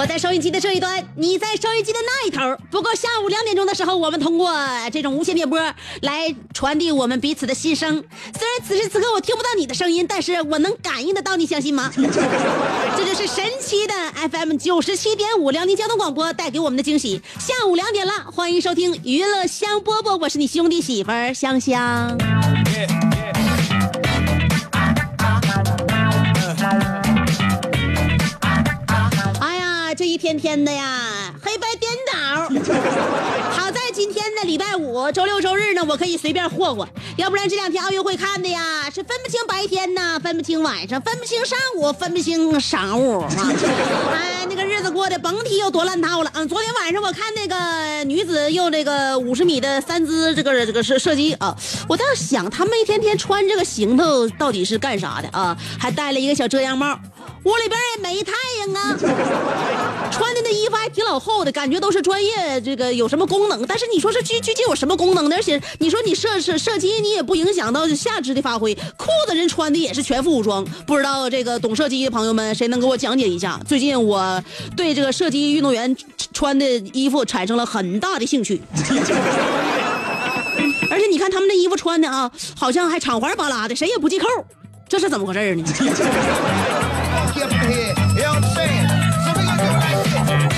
我在收音机的这一端，你在收音机的那一头。不过下午两点钟的时候，我们通过这种无线电波来传递我们彼此的心声。虽然此时此刻我听不到你的声音，但是我能感应得到，你相信吗？这就是神奇的 FM 九十七点五辽宁交通广播带给我们的惊喜。下午两点了，欢迎收听娱乐香饽饽，我是你兄弟媳妇儿香香。哎天天的呀，黑白颠倒。好在今天的，礼拜五、周六、周日呢，我可以随便霍霍。要不然这两天奥运会看的呀，是分不清白天呐，分不清晚上，分不清上午，分不清晌午啊。哎，那个日子过得甭提有多乱套了。嗯，昨天晚上我看那个女子用这个五十米的三姿这个这个射射击啊，我倒想他们一天天穿这个行头到底是干啥的啊？还戴了一个小遮阳帽。屋里边也没太阳啊，挺老厚的，感觉都是专业，这个有什么功能？但是你说是狙狙击有什么功能呢？而且你说你射射射击，你也不影响到下肢的发挥，裤子人穿的也是全副武装。不知道这个懂射击的朋友们，谁能给我讲解一下？最近我对这个射击运动员穿的衣服产生了很大的兴趣。而且你看他们这衣服穿的啊，好像还敞怀巴拉的，谁也不系扣，这是怎么回事呢？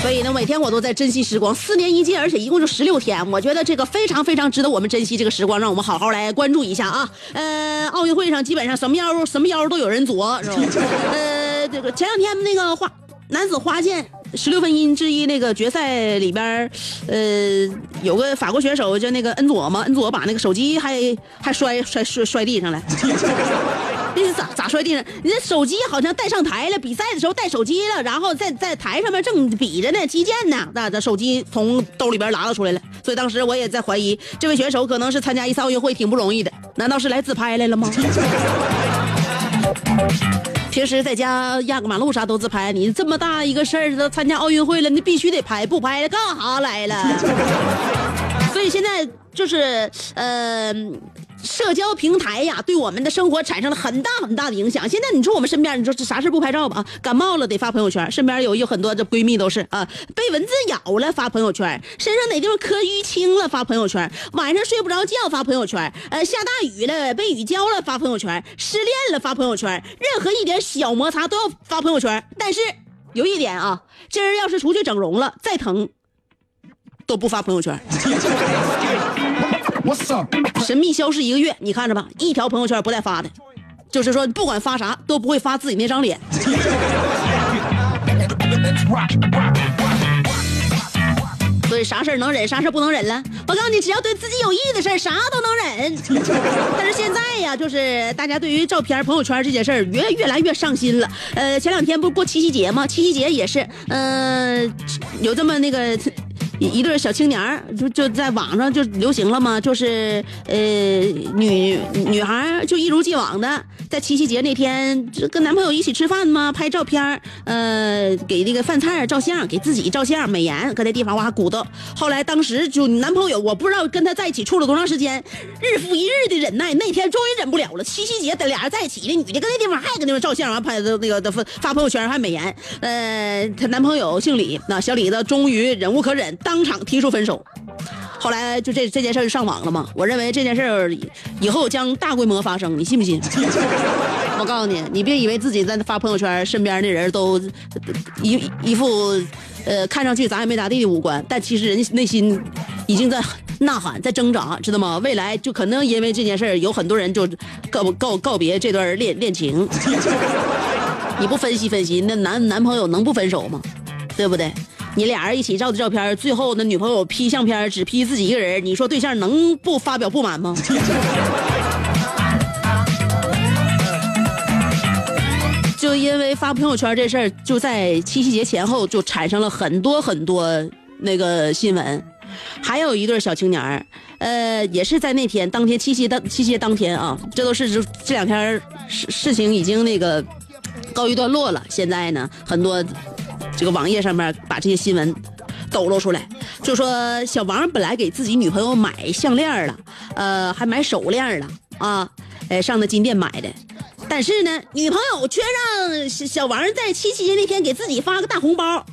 所以呢，每天我都在珍惜时光，四年一届，而且一共就十六天，我觉得这个非常非常值得我们珍惜这个时光，让我们好好来关注一下啊。呃，奥运会上基本上什么腰什么腰都有人啄，是吧？呃，这个前两天那个花男子花剑十六分音之一那个决赛里边，呃，有个法国选手叫那个恩佐嘛，恩佐把那个手机还还摔摔摔摔地上了。那是咋咋摔地上？你这手机好像带上台了，比赛的时候带手机了，然后在在台上面正比着呢，击剑呢，那这手机从兜里边拉了出来了。所以当时我也在怀疑，这位选手可能是参加一次奥运会挺不容易的，难道是来自拍来了吗？平时在家压个马路啥都自拍，你这么大一个事儿都参加奥运会了，你必须得拍，不拍干啥来了？所以现在就是呃，社交平台呀，对我们的生活产生了很大很大的影响。现在你说我们身边，你说这啥事不拍照吧？感冒了得发朋友圈，身边有有很多这闺蜜都是啊，被蚊子咬了发朋友圈，身上哪地方磕淤青了发朋友圈，晚上睡不着觉发朋友圈，呃，下大雨了被雨浇了发朋友圈，失恋了发朋友圈，任何一点小摩擦都要发朋友圈。但是有一点啊，今儿要是出去整容了，再疼都不发朋友圈。我操神秘消失一个月，你看着吧，一条朋友圈不带发的，就是说不管发啥都不会发自己那张脸。所以啥事儿能忍，啥事儿不能忍了。我告诉你，只要对自己有益的事儿，啥都能忍。但是现在呀，就是大家对于照片、朋友圈这件事儿越越来越上心了。呃，前两天不是过七夕节吗？七夕节也是，嗯、有这么那个。一对小青年儿就就在网上就流行了嘛，就是呃女女孩就一如既往的在七夕节那天跟男朋友一起吃饭嘛，拍照片儿呃给那个饭菜照相，给自己照相美颜，搁那地方哇鼓捣。后来当时就男朋友我不知道跟他在一起处了多长时间，日复一日的忍耐，那天终于忍不了了。七夕节等俩人在一起，那女的跟那地方还搁那边照相，完拍的那个的发发朋友圈还美颜。呃，她男朋友姓李，那小李子终于忍无可忍，当当场提出分手。后来就这这件事就上网了嘛。我认为这件事以后将大规模发生，你信不信？我告诉你，你别以为自己在发朋友圈，身边的人都一一副呃看上去咋也没咋地的五官，但其实人内心已经在呐喊，在挣扎，知道吗？未来就可能因为这件事，有很多人就告告告别这段恋恋情。你不分析分析，那男男朋友能不分手吗？对不对？你俩人一起照的照片，最后那女朋友 P 相片只 P 自己一个人，你说对象能不发表不满吗？就因为发朋友圈这事儿，就在七夕节前后就产生了很多很多那个新闻。还有一对小青年儿，呃，也是在那天当天七夕当七夕当天啊，这都是这这两天事事情已经那个告一段落了。现在呢，很多这个网页上面把这些新闻抖露出来，就说小王本来给自己女朋友买项链了，呃，还买手链了啊，呃，上那金店买的。但是呢，女朋友却让小小王在七夕节那天给自己发个大红包，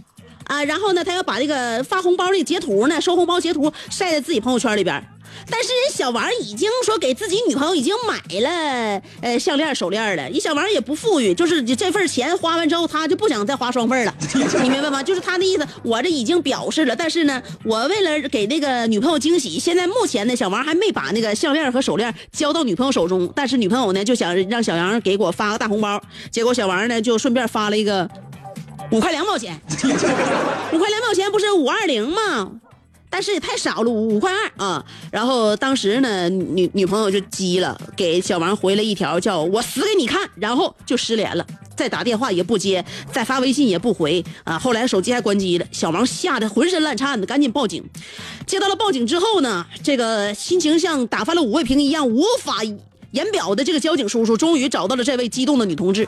啊，然后呢，他要把这个发红包的截图呢，收红包截图晒在自己朋友圈里边。但是人小王已经说给自己女朋友已经买了呃项链手链了，人小王也不富裕，就是这份钱花完之后，他就不想再花双份了，你明白吗？就是他的意思，我这已经表示了，但是呢，我为了给那个女朋友惊喜，现在目前呢，小王还没把那个项链和手链交到女朋友手中，但是女朋友呢就想让小杨给我发个大红包，结果小王呢就顺便发了一个五块两毛钱，五块两毛钱不是五二零吗？但是也太少了，五块二啊！然后当时呢，女女朋友就急了，给小王回了一条叫“我死给你看”，然后就失联了，再打电话也不接，再发微信也不回啊！后来手机还关机了，小王吓得浑身烂颤的，赶紧报警。接到了报警之后呢，这个心情像打翻了五味瓶一样，无法言表的这个交警叔叔，终于找到了这位激动的女同志。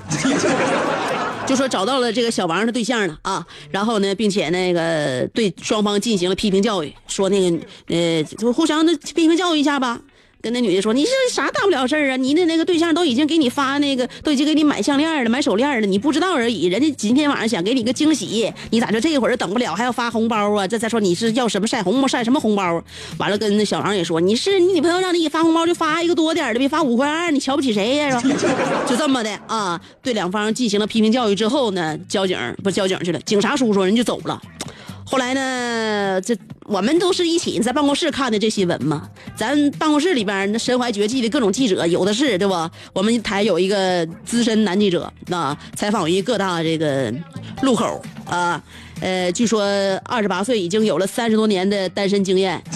就说找到了这个小王的对象了啊，然后呢，并且那个对双方进行了批评教育，说那个呃，互相的批评教育一下吧。跟那女的说，你是啥大不了事儿啊？你的那个对象都已经给你发那个，都已经给你买项链了，买手链了，你不知道而已。人家今天晚上想给你个惊喜，你咋就这一会儿等不了，还要发红包啊？这再说你是要什么晒红包晒什么红包？完了，跟那小王也说，你是你女朋友让你给发红包就发一个多点的，别发五块二，你瞧不起谁呀？就这么的啊？对两方进行了批评教育之后呢，交警不交警去了，警察叔叔人就走了。后来呢，这我们都是一起在办公室看的这新闻嘛。咱办公室里边那身怀绝技的各种记者有的是，对吧？我们台有一个资深男记者，那采访于各大这个路口啊，呃，据说二十八岁已经有了三十多年的单身经验。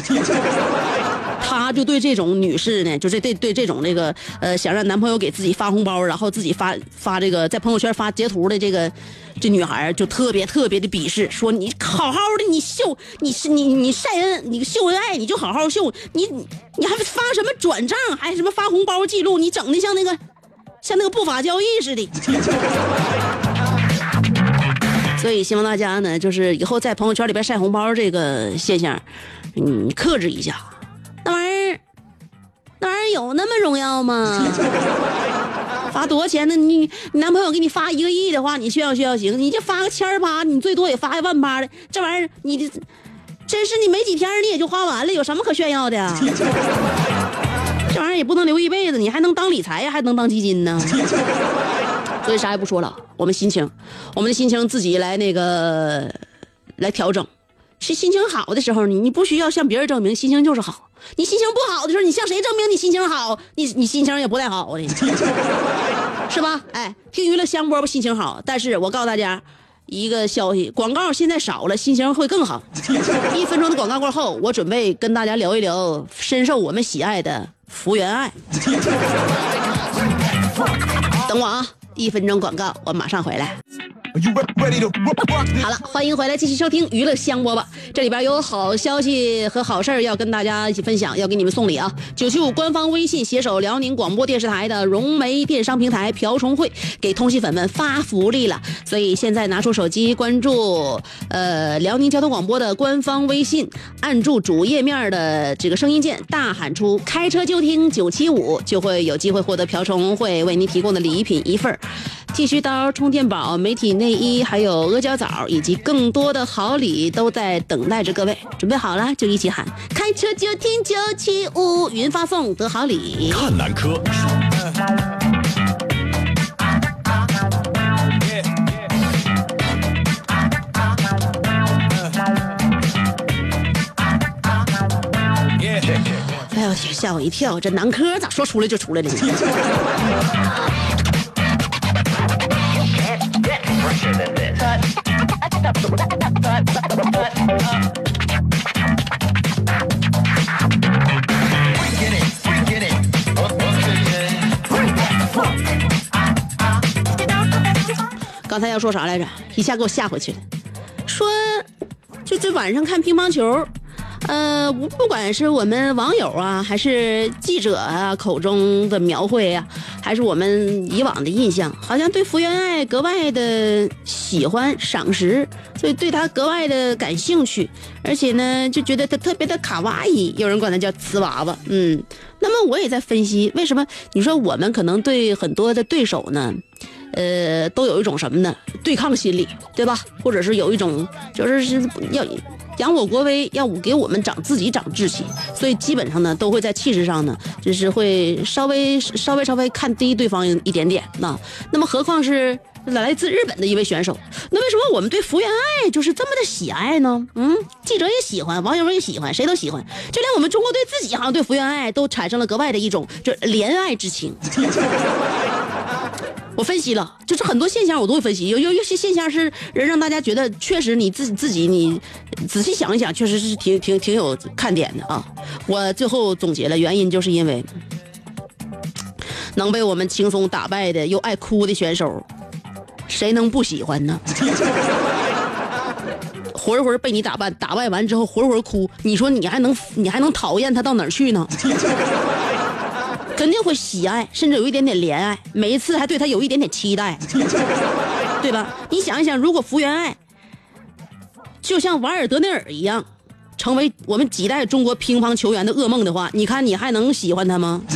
他就对这种女士呢，就是对对这种那个呃，想让男朋友给自己发红包，然后自己发发这个在朋友圈发截图的这个这女孩，就特别特别的鄙视，说你好好的你秀，你是你你晒恩，你秀恩爱，你就好好秀，你你还发什么转账，还什么发红包记录，你整的像那个像那个不法交易似的。所以希望大家呢，就是以后在朋友圈里边晒红包这个现象，你克制一下。那玩意儿，有那么荣耀吗？发多少钱呢？你你男朋友给你发一个亿的话，你炫耀炫耀行。你就发个千八，你最多也发一万八的，这玩意儿你这真是你没几天你也就花完了，有什么可炫耀的？这玩意儿也不能留一辈子，你还能当理财呀，还能当基金呢。所以啥也不说了，我们心情，我们的心情自己来那个来调整。是心情好的时候，你你不需要向别人证明心情就是好。你心情不好的时候，你向谁证明你心情好？你你心情也不太好的，是吧？哎，听娱乐香饽饽心情好，但是我告诉大家一个消息，广告现在少了，心情会更好。一分钟的广告过后，我准备跟大家聊一聊深受我们喜爱的福原爱。等我啊，一分钟广告，我马上回来。好了，欢迎回来，继续收听娱乐香饽饽。这里边有好消息和好事要跟大家一起分享，要给你们送礼啊！九七五官方微信携手辽宁广播电视台的融媒电商平台瓢虫会，给通信粉们发福利了。所以现在拿出手机关注呃辽宁交通广播的官方微信，按住主页面的这个声音键，大喊出“开车就听九七五”，就会有机会获得瓢虫会为您提供的礼品一份。剃须刀、充电宝、媒体内衣，还有阿胶枣，以及更多的好礼都在等待着各位。准备好了就一起喊：开车就听九七五，云发送得好礼。看南科。哎呦天，吓我一跳！这男科咋说出来就出来了呢？刚才要说啥来着？一下给我吓回去了。说，就这晚上看乒乓球，呃，不管是我们网友啊，还是记者啊口中的描绘啊，还是我们以往的印象，好像对福原爱格外的喜欢赏识，所以对她格外的感兴趣，而且呢，就觉得她特别的卡哇伊，有人管她叫瓷娃娃。嗯，那么我也在分析，为什么你说我们可能对很多的对手呢？呃，都有一种什么呢？对抗心理，对吧？或者是有一种，就是是要扬我国威，要给我们长自己长志气，所以基本上呢，都会在气势上呢，就是会稍微稍微稍微看低对方一点点。那那么何况是来自日本的一位选手，那为什么我们对福原爱就是这么的喜爱呢？嗯，记者也喜欢，网友们也喜欢，谁都喜欢，就连我们中国队自己好像对福原爱都产生了格外的一种就怜爱之情。我分析了，就是很多现象我都会分析，有有有些现象是让大家觉得确实你自己自己你仔细想一想，确实是挺挺挺有看点的啊。我最后总结了原因，就是因为能被我们轻松打败的又爱哭的选手，谁能不喜欢呢？活活被你打败，打败完之后活活哭，你说你还能你还能讨厌他到哪儿去呢？肯定会喜爱，甚至有一点点怜爱，每一次还对他有一点点期待，对吧？你想一想，如果福原爱就像瓦尔德内尔一样，成为我们几代中国乒乓球员的噩梦的话，你看你还能喜欢他吗？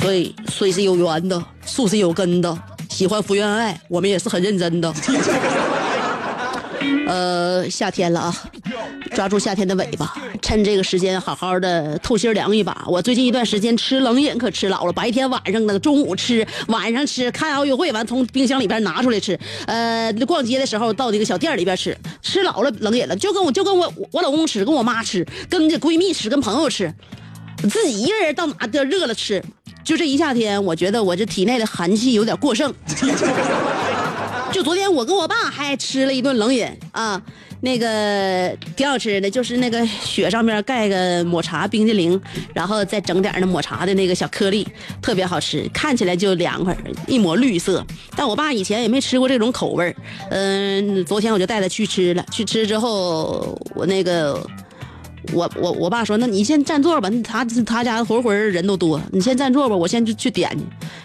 所以水是有源的，树是有根的。喜欢福原爱，我们也是很认真的。呃，夏天了啊，抓住夏天的尾巴，趁这个时间好好的透心凉一把。我最近一段时间吃冷饮可吃老了，白天晚上的中午吃，晚上吃，看奥运会完从冰箱里边拿出来吃。呃，逛街的时候到那个小店里边吃，吃老了冷饮了，就跟我就跟我我老公吃，跟我妈吃，跟这闺蜜吃，跟朋友吃，自己一个人到哪都热了吃。就这一夏天，我觉得我这体内的寒气有点过剩。就昨天我跟我爸还吃了一顿冷饮啊，那个挺好吃的，就是那个雪上面盖个抹茶冰激凌，然后再整点那抹茶的那个小颗粒，特别好吃，看起来就凉快，一抹绿色。但我爸以前也没吃过这种口味，嗯，昨天我就带他去吃了，去吃之后我那个。我我我爸说，那你先占座吧，他他家活活人都多，你先占座吧，我先去去点去，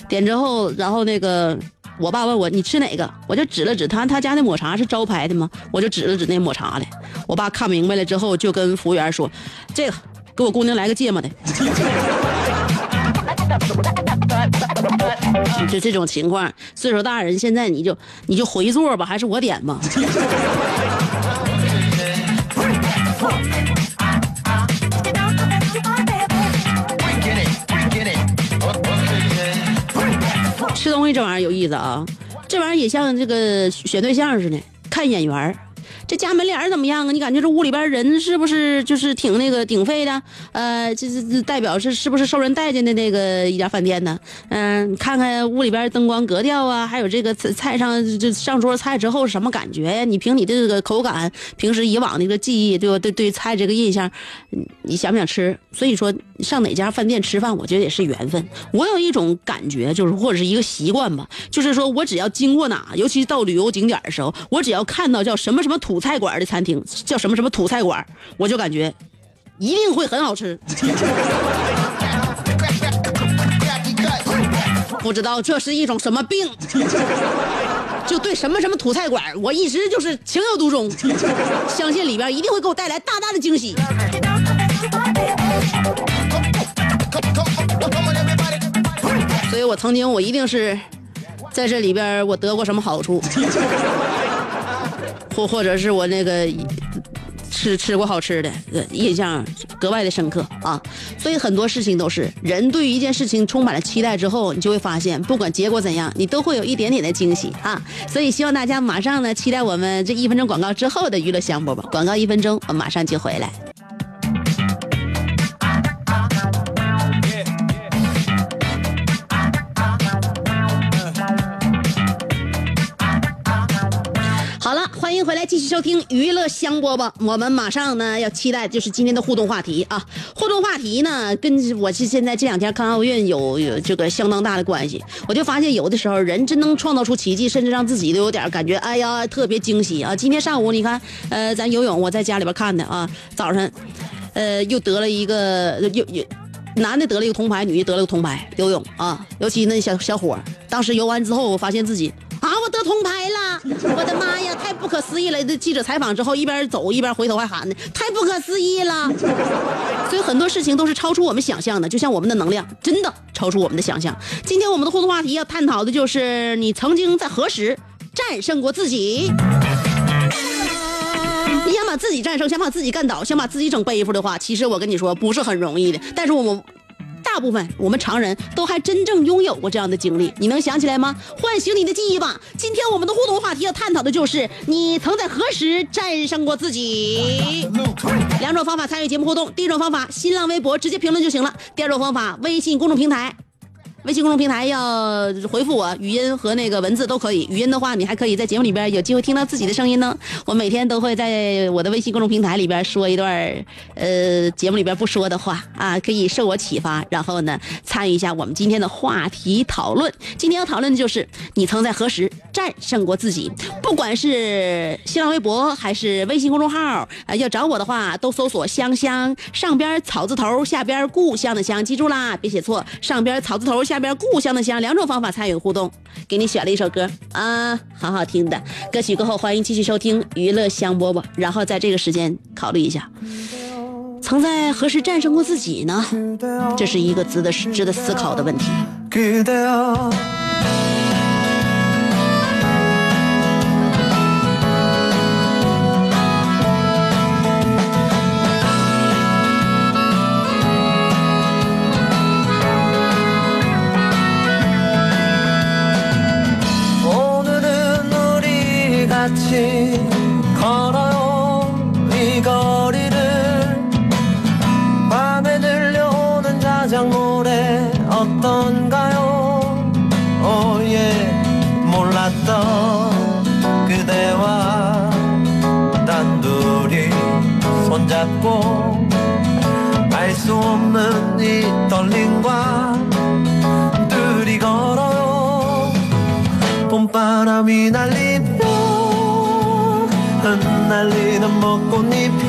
点之后，然后那个我爸问我你吃哪个，我就指了指他他家那抹茶是招牌的吗？我就指了指那抹茶的，我爸看明白了之后就跟服务员说，这个给我姑娘来个芥末的，就这种情况，岁数大人现在你就你就回座吧，还是我点吧。吃东西这玩意儿有意思啊，这玩意儿也像这个选对象似的，看眼缘儿。这家门脸怎么样啊？你感觉这屋里边人是不是就是挺那个顶费的？呃，这这这代表是是不是受人待见的那个一家饭店呢？嗯，看看屋里边灯光格调啊，还有这个菜菜上这上桌菜之后是什么感觉呀？你凭你这个口感，平时以往那个记忆，对吧？对对菜这个印象，你想不想吃？所以说上哪家饭店吃饭，我觉得也是缘分。我有一种感觉，就是或者是一个习惯吧，就是说我只要经过哪，尤其到旅游景点的时候，我只要看到叫什么什么土菜馆的餐厅，叫什么什么土菜馆，我就感觉一定会很好吃。不知道这是一种什么病，就对什么什么土菜馆，我一直就是情有独钟，相信里边一定会给我带来大大的惊喜。我曾经我一定是在这里边我得过什么好处，或或者是我那个吃吃过好吃的，印象格外的深刻啊。所以很多事情都是人对于一件事情充满了期待之后，你就会发现，不管结果怎样，你都会有一点点的惊喜啊。所以希望大家马上呢期待我们这一分钟广告之后的娱乐香饽吧。广告一分钟，我马上就回来。迎回来，继续收听娱乐香饽饽。我们马上呢要期待就是今天的互动话题啊。互动话题呢跟我是现在这两天看奥运有有这个相当大的关系。我就发现有的时候人真能创造出奇迹，甚至让自己都有点感觉，哎呀特别惊喜啊。今天上午你看，呃，咱游泳我在家里边看的啊，早上，呃，又得了一个又又。男的得了一个铜牌，女的得了个铜牌，游泳啊，尤其那小小伙，当时游完之后，我发现自己啊，我得铜牌了，我的妈呀，太不可思议了！这记者采访之后，一边走一边回头还喊呢，太不可思议了。所以很多事情都是超出我们想象的，就像我们的能量，真的超出我们的想象。今天我们的互动话题要探讨的就是你曾经在何时战胜过自己。你想把自己战胜，想把自己干倒，想把自己整背负的话，其实我跟你说不是很容易的。但是我们大部分我们常人都还真正拥有过这样的经历，你能想起来吗？唤醒你的记忆吧！今天我们的互动话题要探讨的就是你曾在何时战胜过自己。两种方法参与节目互动，第一种方法新浪微博直接评论就行了，第二种方法微信公众平台。微信公众平台要回复我，语音和那个文字都可以。语音的话，你还可以在节目里边有机会听到自己的声音呢。我每天都会在我的微信公众平台里边说一段呃，节目里边不说的话啊，可以受我启发，然后呢参与一下我们今天的话题讨论。今天要讨论的就是你曾在何时战胜过自己。不管是新浪微博还是微信公众号，啊，要找我的话都搜索“香香”，上边草字头，下边故乡的乡，记住啦，别写错，上边草字头。下边故乡的乡两种方法参与互动，给你选了一首歌啊，好好听的歌曲。过后欢迎继续收听娱乐香饽饽，然后在这个时间考虑一下，曾在何时战胜过自己呢？这是一个值得值得思考的问题。 같이 걸어요. 이 거리를 밤에 들려오는 자작 노래 어떤가요? 오예. 몰랐던 그대와 단둘이 손잡고 알 수 없는 이 떨림과 둘이 걸어요. 봄바람이 날리며 흩날리는 벚꽃잎이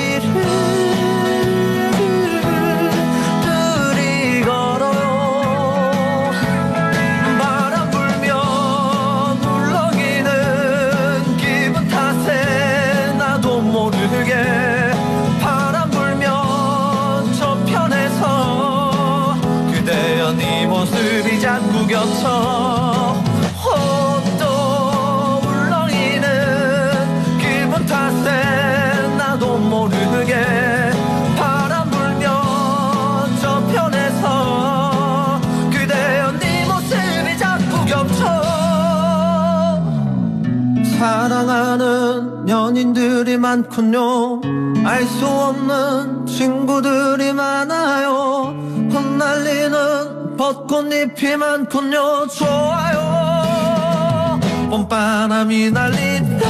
많군요. 알 수 없는 친구들이 많아요. 흩날리는 벚꽃잎이 많군요. 좋아요. 봄바람이 날리며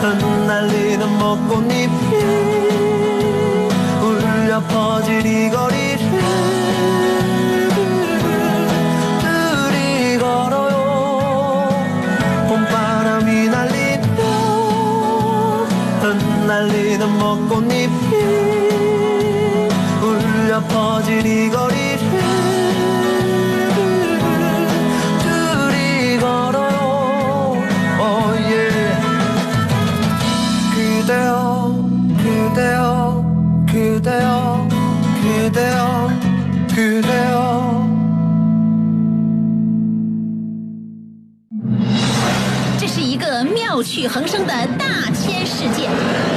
흩날리는 벚꽃잎이 울려 이 거리 날리는 벚꽃잎이 울려 퍼질 이 거리를 둘이 걸어요 oh yeah. 그대여 그대여 그대여 그대여 그대여 这是一个妙趣横生的大千世界。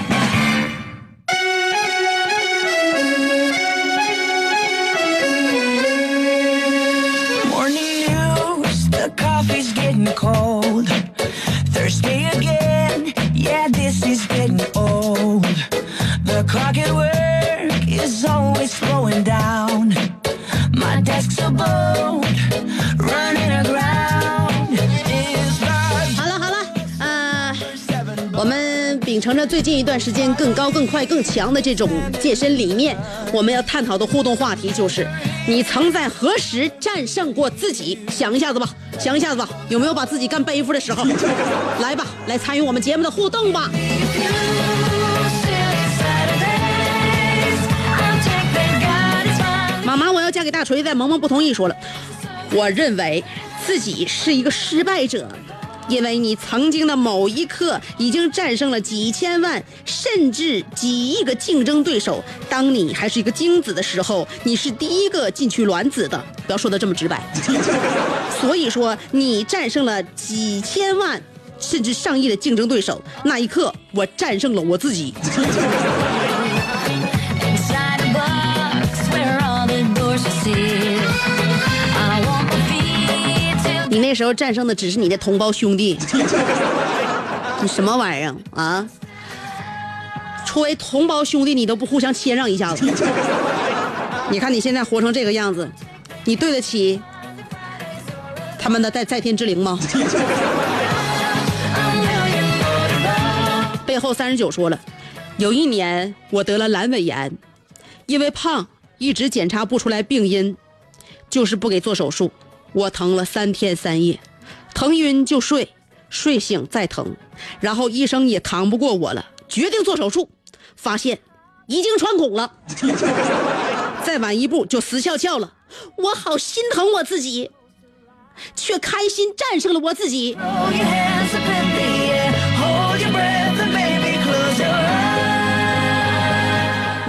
承着最近一段时间更高、更快、更强的这种健身理念，我们要探讨的互动话题就是：你曾在何时战胜过自己？想一下子吧，想一下子吧，有没有把自己干背负的时候？来吧，来参与我们节目的互动吧。妈妈，我要嫁给大锤子。萌萌不同意，说了，我认为自己是一个失败者，因为你曾经的某一刻已经战胜了几千万甚至几亿个竞争对手。当你还是一个精子的时候，你是第一个进去卵子的。不要说的这么直白。所以说，你战胜了几千万甚至上亿的竞争对手，那一刻我战胜了我自己。时候战胜的只是你的同胞兄弟，你什么玩意儿啊？作为同胞兄弟，你都不互相谦让一下子？你看你现在活成这个样子，你对得起他们的在在天之灵吗？背后三十九说了，有一年我得了阑尾炎，因为胖一直检查不出来病因，就是不给做手术。我疼了三天三夜，疼晕就睡，睡醒再疼，然后医生也扛不过我了，决定做手术，发现已经穿孔了，再晚一步就死翘翘了。我好心疼我自己，却开心战胜了我自己。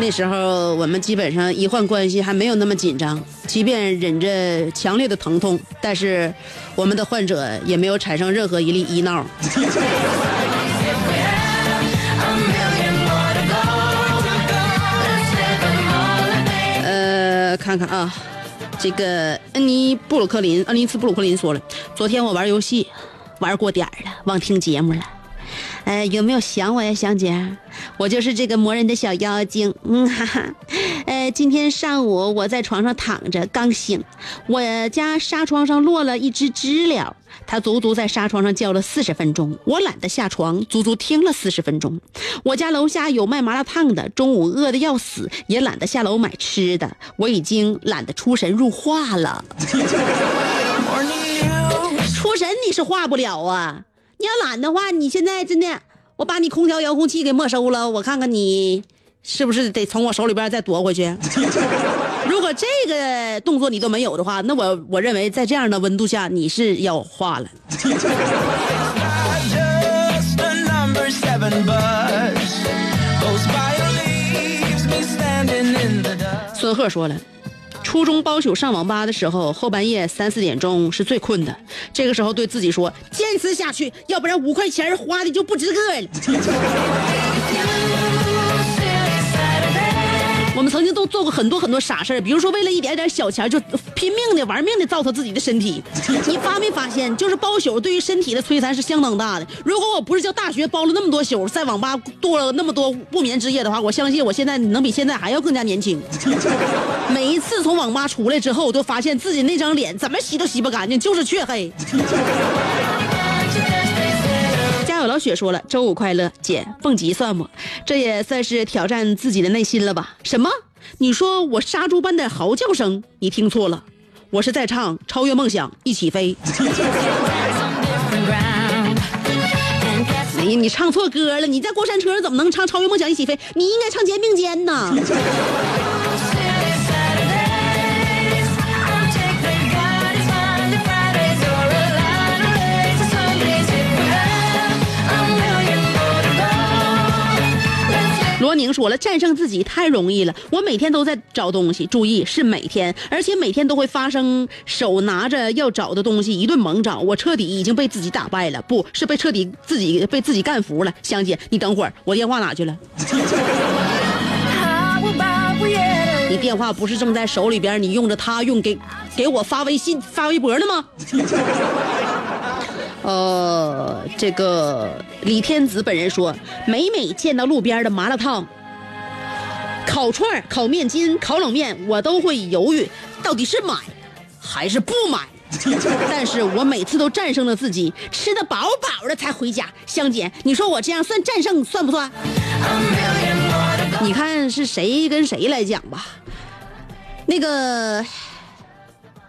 那时候我们基本上医患关系还没有那么紧张，即便忍着强烈的疼痛，但是我们的患者也没有产生任何一粒医闹。呃，看看啊，这个恩尼布鲁克林，恩尼斯布鲁克林说了，昨天我玩游戏，玩过点了，忘听节目了。呃，有没有想我呀，香姐？我就是这个磨人的小妖精，嗯哈哈。呃，呃，今天上午我在床上躺着，刚醒，我家纱窗上落了一只知了，它足足在纱窗上叫了四十分钟。我懒得下床，足足听了四十分钟。我家楼下有卖麻辣烫的，中午饿得要死，也懒得下楼买吃的。我已经懒得出神入化了。出神你是化不了啊！你要懒的话，你现在真的，我把你空调遥控器给没收了，我看看你是不是得从我手里边再夺回去。如果这个动作你都没有的话，那我我认为在这样的温度下你是要化了。孙鹤说了。初中包宿上网吧的时候，后半夜三四点钟是最困的。这个时候对自己说：“坚持下去，要不然五块钱花的就不值个了。”我们曾经都做过很多很多傻事儿，比如说为了一点点小钱就拼命的玩命的糟蹋自己的身体。你发没发现，就是包宿对于身体的摧残是相当大的。如果我不是叫大学包了那么多宿，在网吧度了那么多不眠之夜的话，我相信我现在能比现在还要更加年轻。每一次从网吧出来之后，我都发现自己那张脸怎么洗都洗不干净，就是黢黑。雪说了：“周五快乐，姐，蹦极算不？这也算是挑战自己的内心了吧？什么？你说我杀猪般的嚎叫声？你听错了，我是在唱《超越梦想，一起飞》。哎呀你唱错歌了，你在过山车上怎么能唱《超越梦想，一起飞》？你应该唱《肩并肩》呐。罗宁说了，战胜自己太容易了。我每天都在找东西，注意是每天，而且每天都会发生手拿着要找的东西一顿猛找。我彻底已经被自己打败了，不是被彻底自己被自己干服了。香姐，你等会儿，我电话哪去了？你电话不是正在手里边，你用着它用给给我发微信发微博呢吗？呃，这个李天子本人说，每每见到路边的麻辣烫、烤串、烤面筋、烤冷面，我都会犹豫，到底是买还是不买。但是我每次都战胜了自己，吃的饱饱的才回家。香姐，你说我这样算战胜算不算？你看是谁跟谁来讲吧？那个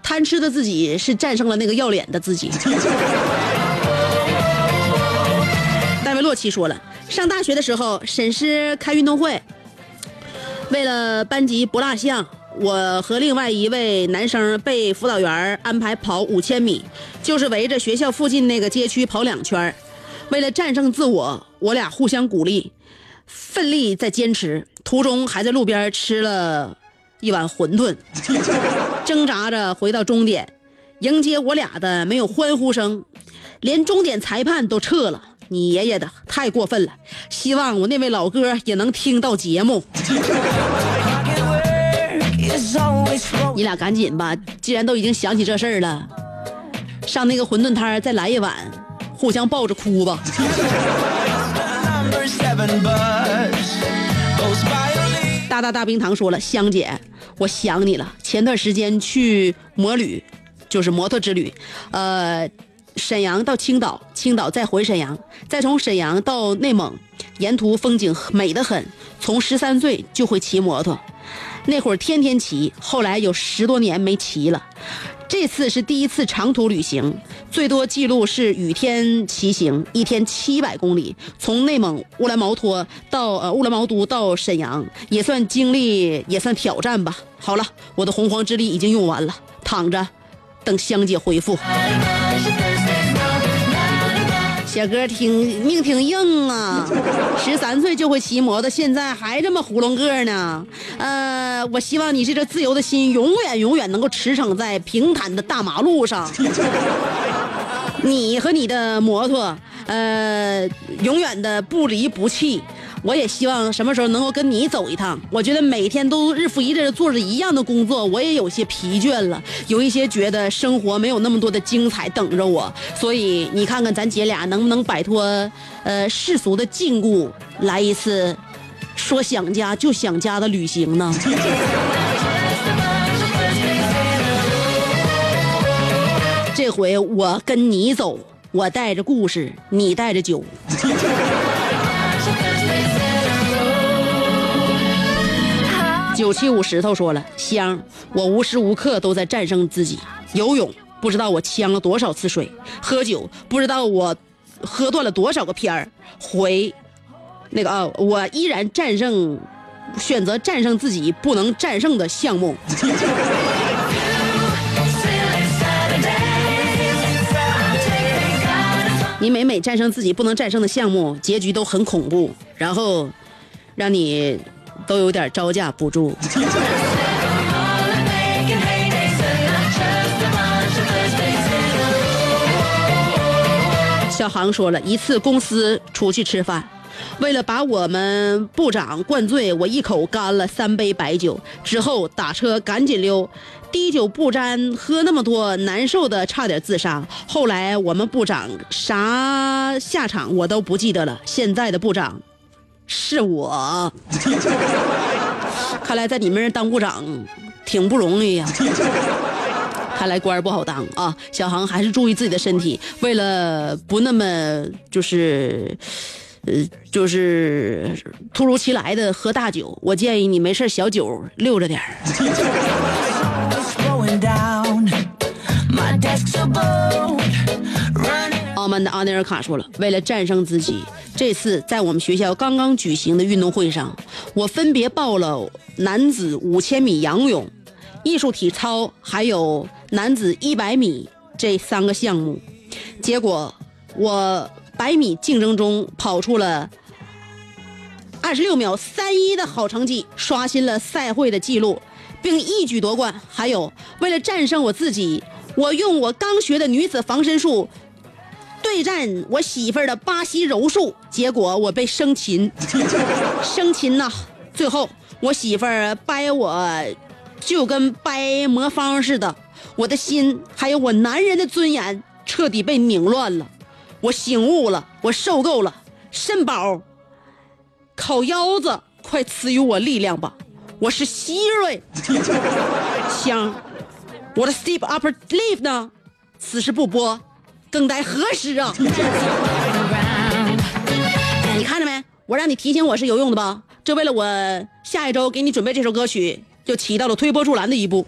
贪吃的自己是战胜了那个要脸的自己。戴维洛奇说了，上大学的时候，沈师开运动会，为了班级不落项，我和另外一位男生被辅导员安排跑五千米，就是围着学校附近那个街区跑两圈。为了战胜自我，我俩互相鼓励，奋力在坚持。途中还在路边吃了一碗馄饨，挣扎着回到终点。迎接我俩的没有欢呼声，连终点裁判都撤了。你爷爷的太过分了！希望我那位老哥也能听到节目。你俩赶紧吧，既然都已经想起这事儿了，上那个馄饨摊儿再来一碗，互相抱着哭吧。大大大冰糖说了，香姐，我想你了。前段时间去摩旅，就是摩托之旅，呃，沈阳到青岛，青岛再回沈阳，再从沈阳到内蒙，沿途风景美得很。从十三岁就会骑摩托，那会儿天天骑，后来有十多年没骑了。这次是第一次长途旅行，最多记录是雨天骑行，一天七百公里，从内蒙乌兰毛托到呃乌兰毛都到沈阳，也算经历，也算挑战吧。好了，我的洪荒之力已经用完了，躺着，等香姐回复。小哥挺命挺硬啊，十三岁就会骑摩托，现在还这么囫囵个呢。呃，我希望你这自由的心永远永远能够驰骋在平坦的大马路上。你和你的摩托，呃，永远的不离不弃。我也希望什么时候能够跟你走一趟。我觉得每天都日复一日地做着一样的工作，我也有些疲倦了，有一些觉得生活没有那么多的精彩等着我。所以你看看咱姐俩能不能摆脱呃世俗的禁锢，来一次说想家就想家的旅行呢？这回我跟你走，我带着故事，你带着酒。九七五石头说了，香，我无时无刻都在战胜自己。游泳不知道我呛了多少次水，喝酒不知道我喝断了多少个片儿。回，那个啊，我依然战胜，选择战胜自己不能战胜的项目。你每每战胜自己不能战胜的项目，结局都很恐怖，然后让你都有点招架不住。小航说了一次公司出去吃饭，为了把我们部长灌醉，我一口干了三杯白酒，之后打车赶紧溜。滴酒不沾，喝那么多，难受的差点自杀。后来我们部长啥下场我都不记得了。现在的部长是我，看来在你们这当部长挺不容易呀。看来官儿不好当啊！小航还是注意自己的身体，为了不那么就是，呃，就是突如其来的喝大酒，我建议你没事小酒溜着点儿。慢的阿内尔卡说了，为了战胜自己，这次在我们学校刚刚举行的运动会上，我分别报了男子五千米仰泳、艺术体操，还有男子一百米这三个项目。结果我百米竞争中跑出了二十六秒三一的好成绩，刷新了赛会的记录，并一举夺冠。还有，为了战胜我自己，我用我刚学的女子防身术对战我媳妇儿的巴西柔术，结果我被生擒，生擒呐！最后我媳妇儿掰我，就跟掰魔方似的，我的心还有我男人的尊严彻底被拧乱了。我醒悟了，我受够了，肾宝，烤腰子，快赐予我力量吧！我是希瑞，香，我的 Step Upper Leaf 呢？此时不播，更待何时啊？你看着没？我让你提醒我是有用的吧？这为了我下一周给你准备这首歌曲，就起到了推波助澜的一步。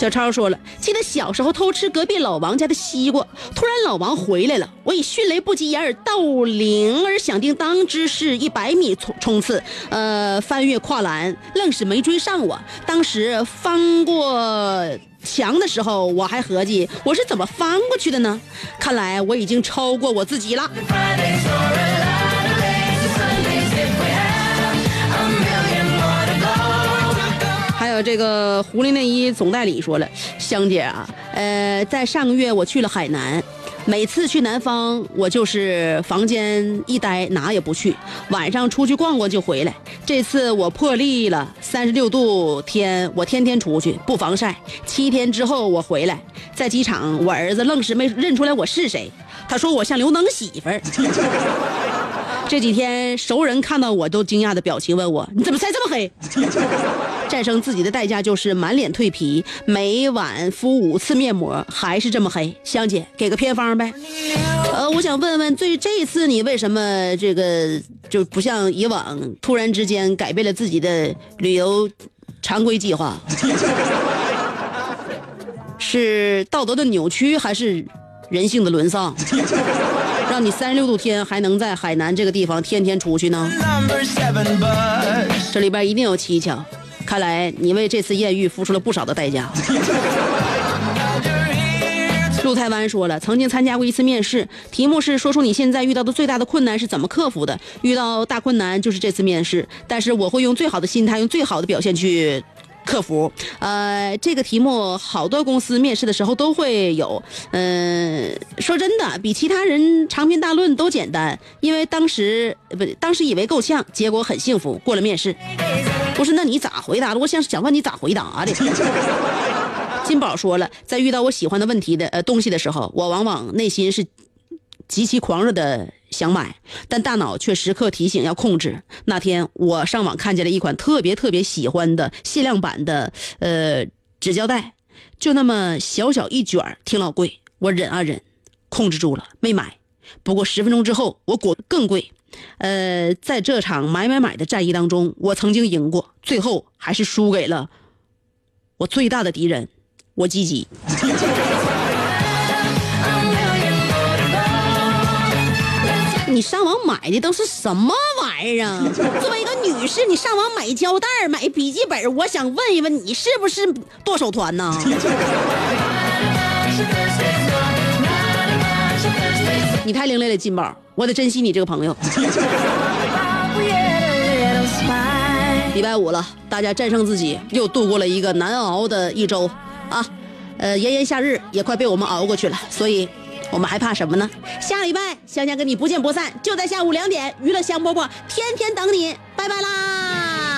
小超说了，记得小时候偷吃隔壁老王家的西瓜，突然老王回来了，我以迅雷不及掩耳盗铃而响叮当之势，一百米冲冲刺，呃，翻越跨栏，愣是没追上我。当时翻过墙的时候，我还合计我是怎么翻过去的呢？看来我已经超过我自己了。这个狐狸内衣总代理说了，香姐啊，呃，在上个月我去了海南，每次去南方，我就是房间一待哪也不去，晚上出去逛逛就回来。这次我破例了，三十六度天，我天天出去不防晒。七天之后我回来，在机场，我儿子愣是没认出来我是谁，他说我像刘能媳妇儿。这几天熟人看到我都惊讶的表情，问我你怎么晒这么黑？战胜自己的代价就是满脸蜕皮，每晚敷五次面膜，还是这么黑。香姐，给个偏方呗。呃，我想问问，最这一次你为什么这个就不像以往，突然之间改变了自己的旅游常规计划？是道德的扭曲，还是人性的沦丧？让你三十六度天还能在海南这个地方天天出去呢？这里边一定有蹊跷。看来你为这次艳遇付出了不少的代价。陆台湾说了，曾经参加过一次面试，题目是说出你现在遇到的最大的困难是怎么克服的。遇到大困难就是这次面试，但是我会用最好的心态，用最好的表现去客服。呃，这个题目好多公司面试的时候都会有。嗯、说真的，比其他人长篇大论都简单，因为当时不，当时以为够呛，结果很幸福，过了面试。不是，那你咋回答的？我想想问你咋回答的。金宝说了，在遇到我喜欢的问题的呃东西的时候，我往往内心是极其狂热的想买，但大脑却时刻提醒要控制。那天我上网看见了一款特别特别喜欢的限量版的呃纸胶带，就那么小小一卷挺老贵，我忍啊忍，控制住了没买。不过十分钟之后，我果更贵。呃，在这场买买买的战役当中，我曾经赢过，最后还是输给了我最大的敌人，我积极。你上网买的都是什么玩意儿啊？作为一个女士，你上网买胶带、买笔记本，我想问一问你是不是剁手团呢？你太另类了，金宝，我得珍惜你这个朋友。礼拜五了，大家战胜自己，又度过了一个难熬的一周啊！呃，炎炎夏日也快被我们熬过去了，所以我们还怕什么呢？下礼拜香香跟你不见不散，就在下午两点，娱乐香饽饽天天等你，拜拜啦！